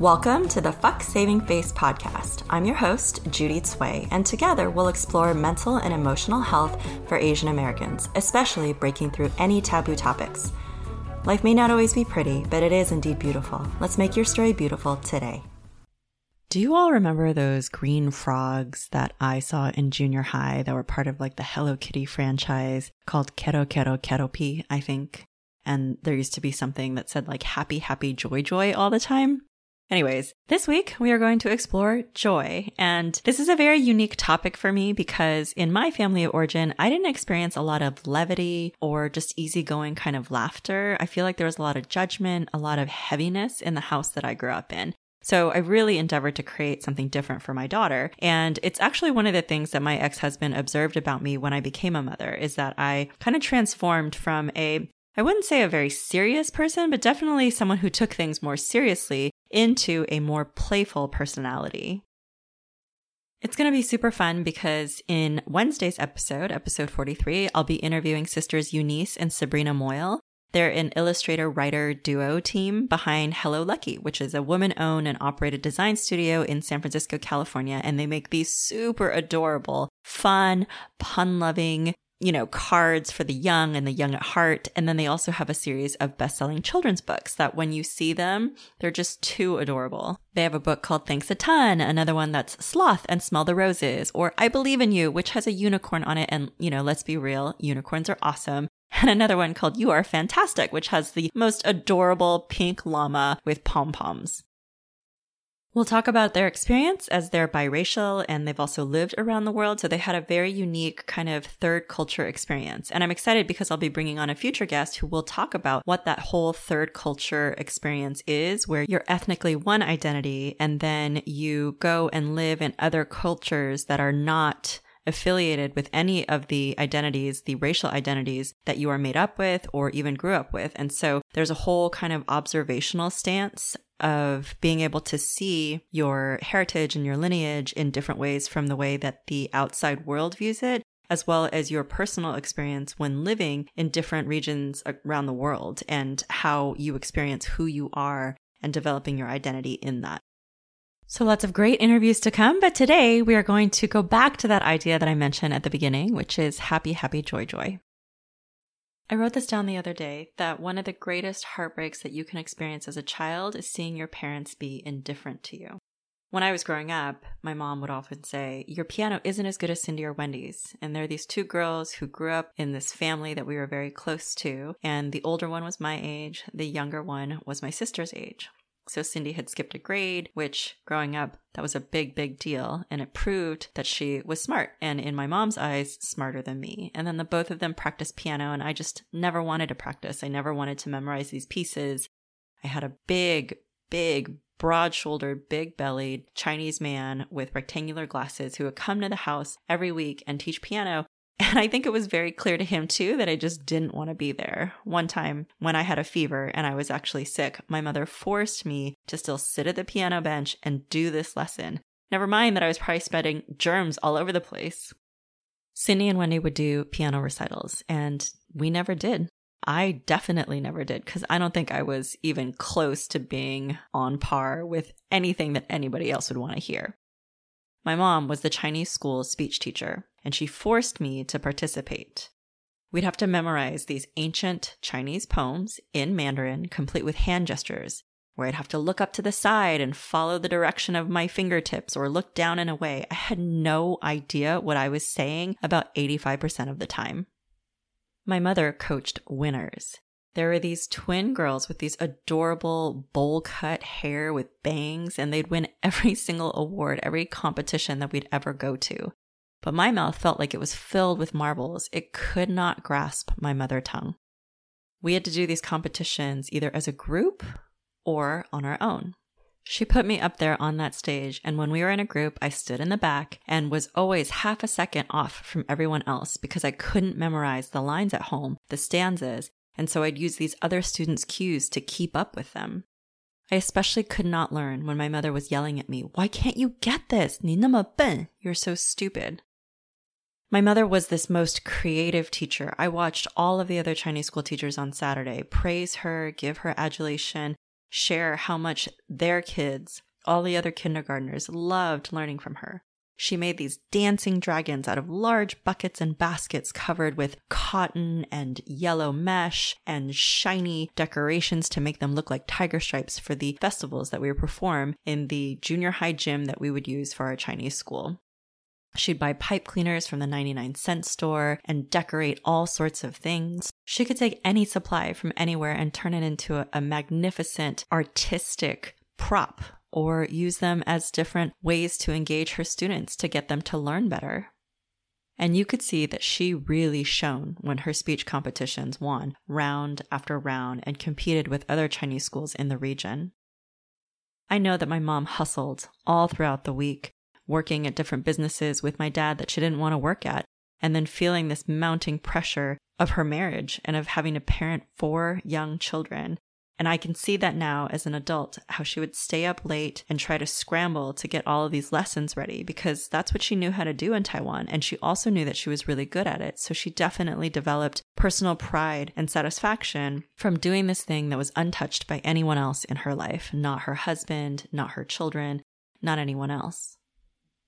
Welcome to the Fuck Saving Face podcast. I'm your host, Judy Tsuei, and together we'll explore mental and emotional health for Asian Americans, especially breaking through any taboo topics. Life may not always be pretty, but it is indeed beautiful. Let's make your story beautiful today. Do you all remember those green frogs that I saw in junior high that were part of like the Hello Kitty franchise called Kero Kero Keroppi, I think? And there used to be something that said like happy, happy, joy, joy all the time. Anyways, this week we are going to explore joy. And this is a very unique topic for me because in my family of origin, I didn't experience a lot of levity or just easygoing kind of laughter. I feel like there was a lot of judgment, a lot of heaviness in the house that I grew up in. So I really endeavored to create something different for my daughter. And it's actually one of the things that my ex-husband observed about me when I became a mother is that I kind of transformed from a I wouldn't say a very serious person, but definitely someone who took things more seriously into a more playful personality. It's going to be super fun because in Wednesday's episode, episode 43, I'll be interviewing sisters Eunice and Sabrina Moyle. They're an illustrator writer duo team behind Hello Lucky, which is a woman owned and operated design studio in San Francisco, California. And they make these super adorable, fun, pun loving, you know, cards for the young and the young at heart. And then they also have a series of best selling children's books that when you see them, they're just too adorable. They have a book called Thanks a Ton, another one that's Sloth and Smell the Roses, or I Believe in You, which has a unicorn on it. And, you know, let's be real, unicorns are awesome and another one called You Are Fantastic, which has the most adorable pink llama with pom poms. We'll talk about their experience as they're biracial and they've also lived around the world. So they had a very unique kind of third culture experience. And I'm excited because I'll be bringing on a future guest who will talk about what that whole third culture experience is, where you're ethnically one identity and then you go and live in other cultures that are not affiliated with any of the identities, the racial identities that you are made up with or even grew up with. And so there's a whole kind of observational stance of being able to see your heritage and your lineage in different ways from the way that the outside world views it, as well as your personal experience when living in different regions around the world and how you experience who you are and developing your identity in that. So lots of great interviews to come, but today we are going to go back to that idea that I mentioned at the beginning, which is happy, happy, joy, joy. I wrote this down the other day that one of the greatest heartbreaks that you can experience as a child is seeing your parents be indifferent to you. When I was growing up, my mom would often say, Your piano isn't as good as Cindy or Wendy's. And there are these two girls who grew up in this family that we were very close to. And the older one was my age, the younger one was my sister's age. So Cindy had skipped a grade, which growing up, that was a big, big deal. And it proved that she was smart and in my mom's eyes, smarter than me. And then the both of them practiced piano and I just never wanted to practice. I never wanted to memorize these pieces. I had a big, big, broad shouldered, big bellied Chinese man with rectangular glasses who would come to the house every week and teach piano. And I think it was very clear to him too that I just didn't want to be there. One time when I had a fever and I was actually sick, my mother forced me to still sit at the piano bench and do this lesson. Never mind that I was probably spreading germs all over the place. Cindy and Wendy would do piano recitals, and we never did. I definitely never did because I don't think I was even close to being on par with anything that anybody else would want to hear. My mom was the Chinese school speech teacher, and she forced me to participate. We'd have to memorize these ancient Chinese poems in Mandarin, complete with hand gestures, where I'd have to look up to the side and follow the direction of my fingertips or look down and away. I had no idea what I was saying about 85% of the time. My mother coached winners. There were these twin girls with these adorable bowl cut hair with bangs, and they'd win every single award, every competition that we'd ever go to. But my mouth felt like it was filled with marbles. It could not grasp my mother tongue. We had to do these competitions either as a group or on our own. She put me up there on that stage, and when we were in a group, I stood in the back and was always half a second off from everyone else because I couldn't memorize the lines at home, the stanzas, and so I'd use these other students' cues to keep up with them. I especially could not learn when my mother was yelling at me, Why can't you get this? 你那么笨. You're so stupid. My mother was this most creative teacher. I watched all of the other Chinese school teachers on Saturday praise her, give her adulation, share how much their kids, all the other kindergartners, loved learning from her. She made these dancing dragons out of large buckets and baskets covered with cotton and yellow mesh and shiny decorations to make them look like tiger stripes for the festivals that we would perform in the junior high gym that we would use for our Chinese school. She'd buy pipe cleaners from the 99 cent store and decorate all sorts of things. She could take any supply from anywhere and turn it into a, a magnificent artistic prop or use them as different ways to engage her students to get them to learn better. And you could see that she really shone when her speech competitions won round after round and competed with other Chinese schools in the region. I know that my mom hustled all throughout the week, working at different businesses with my dad that she didn't want to work at, and then feeling this mounting pressure of her marriage and of having to parent four young children and I can see that now as an adult, how she would stay up late and try to scramble to get all of these lessons ready because that's what she knew how to do in Taiwan. And she also knew that she was really good at it. So she definitely developed personal pride and satisfaction from doing this thing that was untouched by anyone else in her life, not her husband, not her children, not anyone else.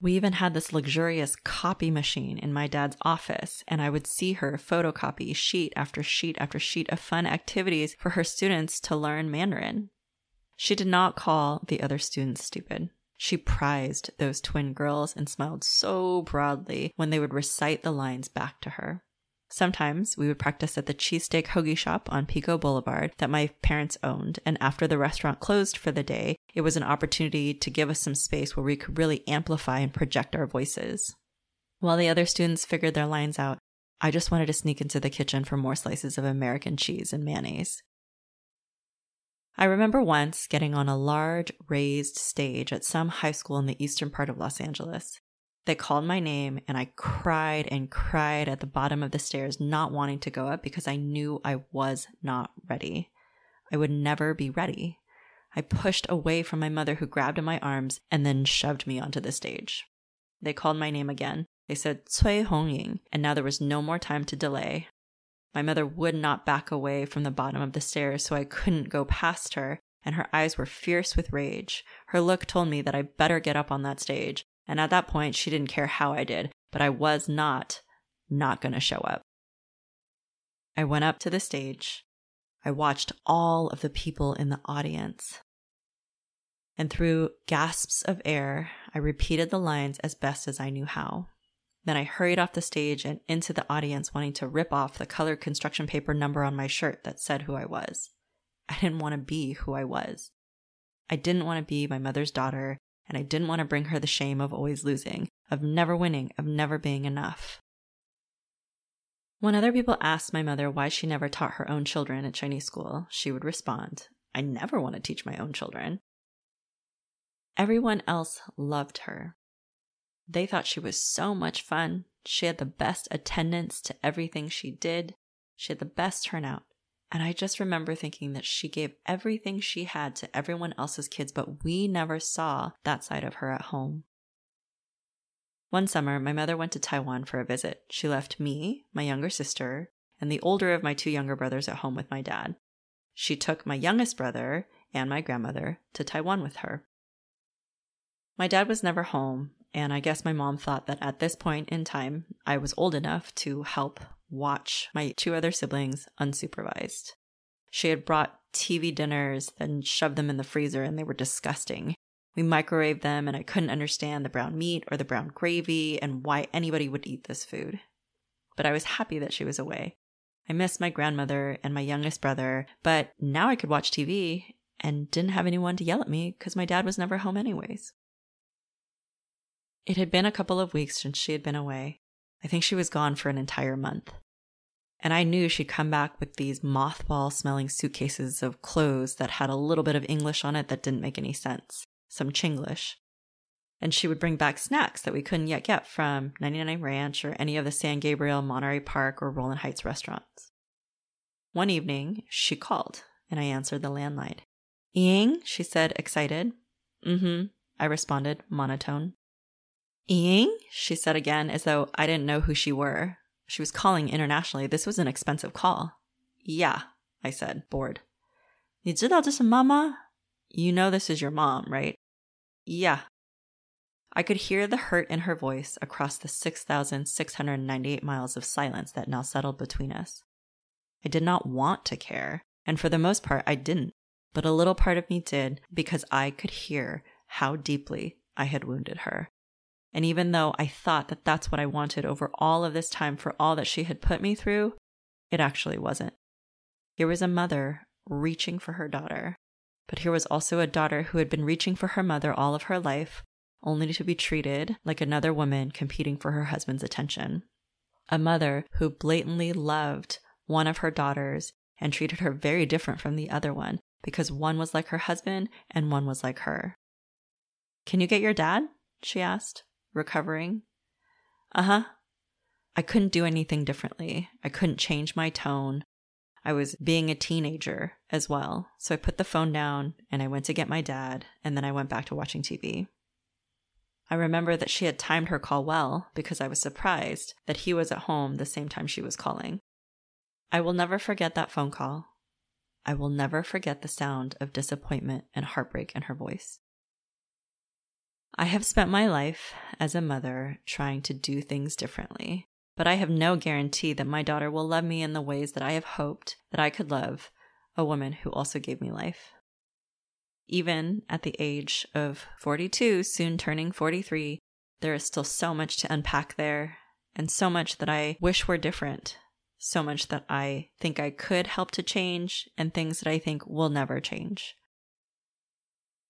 We even had this luxurious copy machine in my dad's office, and I would see her photocopy sheet after sheet after sheet of fun activities for her students to learn Mandarin. She did not call the other students stupid. She prized those twin girls and smiled so broadly when they would recite the lines back to her. Sometimes we would practice at the cheesesteak hoagie shop on Pico Boulevard that my parents owned, and after the restaurant closed for the day, it was an opportunity to give us some space where we could really amplify and project our voices. While the other students figured their lines out, I just wanted to sneak into the kitchen for more slices of American cheese and mayonnaise. I remember once getting on a large raised stage at some high school in the eastern part of Los Angeles. They called my name and I cried and cried at the bottom of the stairs, not wanting to go up because I knew I was not ready. I would never be ready. I pushed away from my mother, who grabbed in my arms and then shoved me onto the stage. They called my name again. They said Cui Hongying, and now there was no more time to delay. My mother would not back away from the bottom of the stairs, so I couldn't go past her, and her eyes were fierce with rage. Her look told me that I better get up on that stage, and at that point, she didn't care how I did, but I was not, not going to show up. I went up to the stage. I watched all of the people in the audience. And through gasps of air, I repeated the lines as best as I knew how. Then I hurried off the stage and into the audience, wanting to rip off the colored construction paper number on my shirt that said who I was. I didn't want to be who I was. I didn't want to be my mother's daughter and I didn't want to bring her the shame of always losing, of never winning, of never being enough. When other people asked my mother why she never taught her own children at Chinese school, she would respond, I never want to teach my own children. Everyone else loved her. They thought she was so much fun. She had the best attendance to everything she did. She had the best turnout. And I just remember thinking that she gave everything she had to everyone else's kids, but we never saw that side of her at home. One summer, my mother went to Taiwan for a visit. She left me, my younger sister, and the older of my two younger brothers at home with my dad. She took my youngest brother and my grandmother to Taiwan with her. My dad was never home, and I guess my mom thought that at this point in time, I was old enough to help watch my two other siblings unsupervised. She had brought TV dinners, then shoved them in the freezer, and they were disgusting. We microwaved them, and I couldn't understand the brown meat or the brown gravy and why anybody would eat this food. But I was happy that she was away. I missed my grandmother and my youngest brother, but now I could watch TV and didn't have anyone to yell at me because my dad was never home, anyways. It had been a couple of weeks since she had been away. I think she was gone for an entire month. And I knew she'd come back with these mothball smelling suitcases of clothes that had a little bit of English on it that didn't make any sense, some Chinglish. And she would bring back snacks that we couldn't yet get from 99 Ranch or any of the San Gabriel, Monterey Park, or Rowland Heights restaurants. One evening, she called, and I answered the landline. Ying, she said, excited. Mm hmm, I responded, monotone. Ying, she said again, as though I didn't know who she were. She was calling internationally. This was an expensive call. Yeah, I said, bored. 你知道这是妈妈? You know this is your mom, right? Yeah. I could hear the hurt in her voice across the 6,698 miles of silence that now settled between us. I did not want to care, and for the most part, I didn't, but a little part of me did because I could hear how deeply I had wounded her. And even though I thought that that's what I wanted over all of this time for all that she had put me through, it actually wasn't. Here was a mother reaching for her daughter, but here was also a daughter who had been reaching for her mother all of her life, only to be treated like another woman competing for her husband's attention. A mother who blatantly loved one of her daughters and treated her very different from the other one because one was like her husband and one was like her. Can you get your dad? she asked, recovering. Uh huh. I couldn't do anything differently. I couldn't change my tone. I was being a teenager as well. So I put the phone down and I went to get my dad, and then I went back to watching TV. I remember that she had timed her call well because I was surprised that he was at home the same time she was calling. I will never forget that phone call. I will never forget the sound of disappointment and heartbreak in her voice. I have spent my life as a mother trying to do things differently, but I have no guarantee that my daughter will love me in the ways that I have hoped that I could love a woman who also gave me life. Even at the age of 42, soon turning 43, there is still so much to unpack there, and so much that I wish were different, so much that I think I could help to change, and things that I think will never change.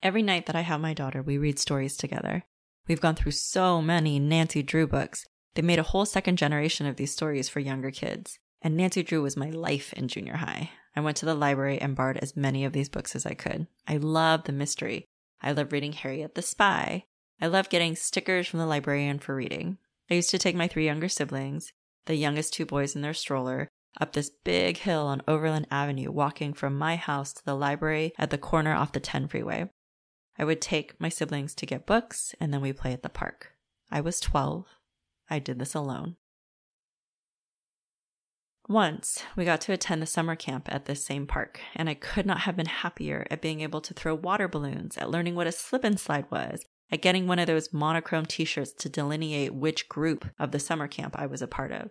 Every night that I have my daughter, we read stories together. We've gone through so many Nancy Drew books. They made a whole second generation of these stories for younger kids. And Nancy Drew was my life in junior high. I went to the library and borrowed as many of these books as I could. I love the mystery. I love reading Harriet the Spy. I love getting stickers from the librarian for reading. I used to take my three younger siblings, the youngest two boys in their stroller, up this big hill on Overland Avenue, walking from my house to the library at the corner off the 10 freeway. I would take my siblings to get books and then we play at the park. I was 12. I did this alone. Once, we got to attend the summer camp at this same park, and I could not have been happier at being able to throw water balloons, at learning what a slip and slide was, at getting one of those monochrome t shirts to delineate which group of the summer camp I was a part of.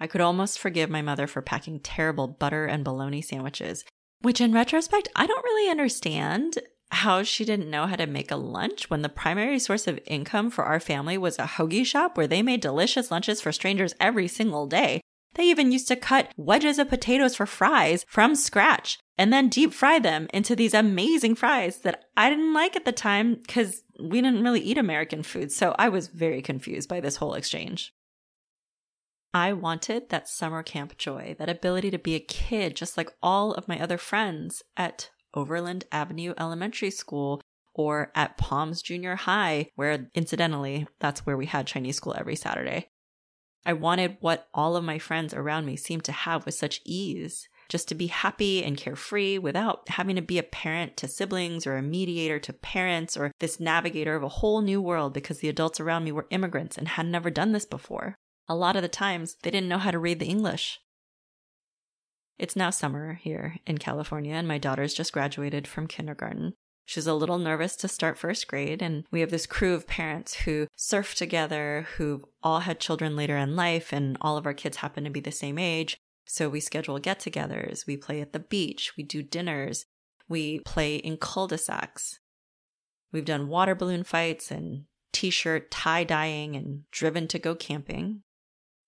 I could almost forgive my mother for packing terrible butter and bologna sandwiches, which in retrospect, I don't really understand how she didn't know how to make a lunch when the primary source of income for our family was a hoagie shop where they made delicious lunches for strangers every single day. They even used to cut wedges of potatoes for fries from scratch and then deep fry them into these amazing fries that I didn't like at the time because we didn't really eat American food. So I was very confused by this whole exchange. I wanted that summer camp joy, that ability to be a kid just like all of my other friends at Overland Avenue Elementary School or at Palms Junior High, where incidentally, that's where we had Chinese school every Saturday. I wanted what all of my friends around me seemed to have with such ease just to be happy and carefree without having to be a parent to siblings or a mediator to parents or this navigator of a whole new world because the adults around me were immigrants and had never done this before. A lot of the times, they didn't know how to read the English. It's now summer here in California, and my daughter's just graduated from kindergarten. She's a little nervous to start first grade, and we have this crew of parents who surf together, who've all had children later in life, and all of our kids happen to be the same age. So we schedule get togethers, we play at the beach, we do dinners, we play in cul de sacs. We've done water balloon fights and t shirt tie dyeing and driven to go camping.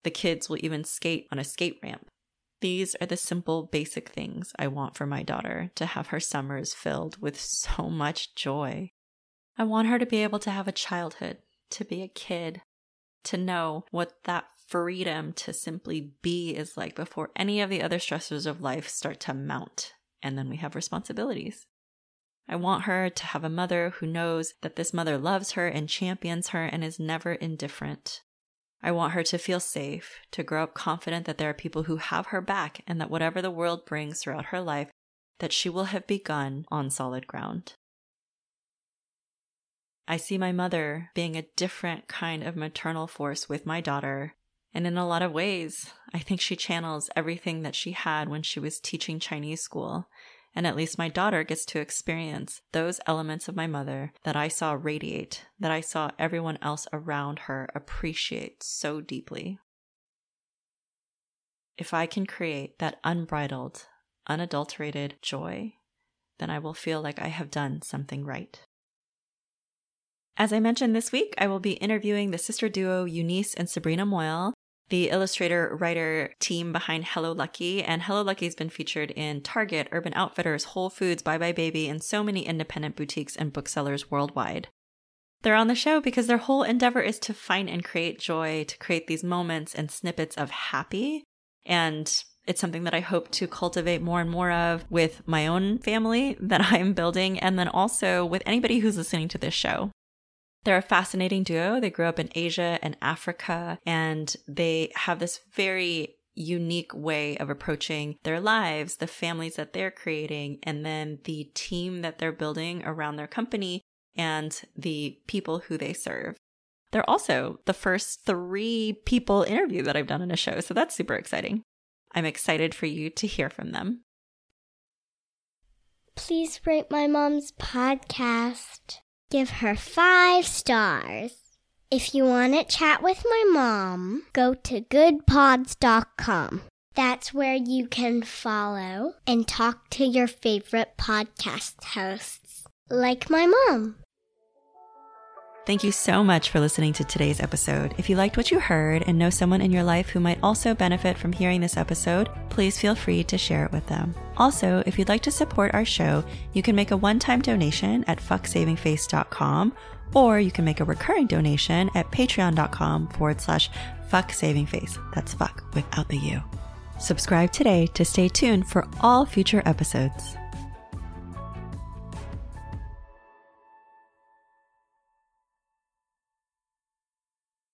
The kids will even skate on a skate ramp. These are the simple, basic things I want for my daughter to have her summers filled with so much joy. I want her to be able to have a childhood, to be a kid, to know what that freedom to simply be is like before any of the other stressors of life start to mount, and then we have responsibilities. I want her to have a mother who knows that this mother loves her and champions her and is never indifferent. I want her to feel safe, to grow up confident that there are people who have her back and that whatever the world brings throughout her life, that she will have begun on solid ground. I see my mother being a different kind of maternal force with my daughter. And in a lot of ways, I think she channels everything that she had when she was teaching Chinese school And at least my daughter gets to experience those elements of my mother that I saw radiate, that I saw everyone else around her appreciate so deeply. If I can create that unbridled, unadulterated joy, then I will feel like I have done something right. As I mentioned this week, I will be interviewing the sister duo Eunice and Sabrina Moyle, the illustrator writer team behind Hello Lucky. And Hello Lucky has been featured in Target, Urban Outfitters, Whole Foods, Buy Buy BABY, and so many independent boutiques and booksellers worldwide. They're on the show because their whole endeavor is to find and create joy, to create these moments and snippets of happy. And it's something that I hope to cultivate more and more of with my own family that I'm building, and then also with anybody who's listening to this show. They're a fascinating duo. They grew up in Asia and Africa, and they have this very unique way of approaching their lives, the families that they're creating, and then the team that they're building around their company and the people who they serve. They're also the first three people interview that I've done in a show, so that's super exciting. I'm excited for you to hear from them. Please rate my mom's podcast. Give her five stars. If you want to chat with my mom, go to goodpods.com. That's where you can follow and talk to your favorite podcast hosts, like my mom. Thank you so much for listening to today's episode. If you liked what you heard and know someone in your life who might also benefit from hearing this episode, please feel free to share it with them. Also, if you'd like to support our show, you can make a one time donation at fucksavingface.com or you can make a recurring donation at patreon.com forward slash fucksavingface. That's fuck without the U. Subscribe today to stay tuned for all future episodes.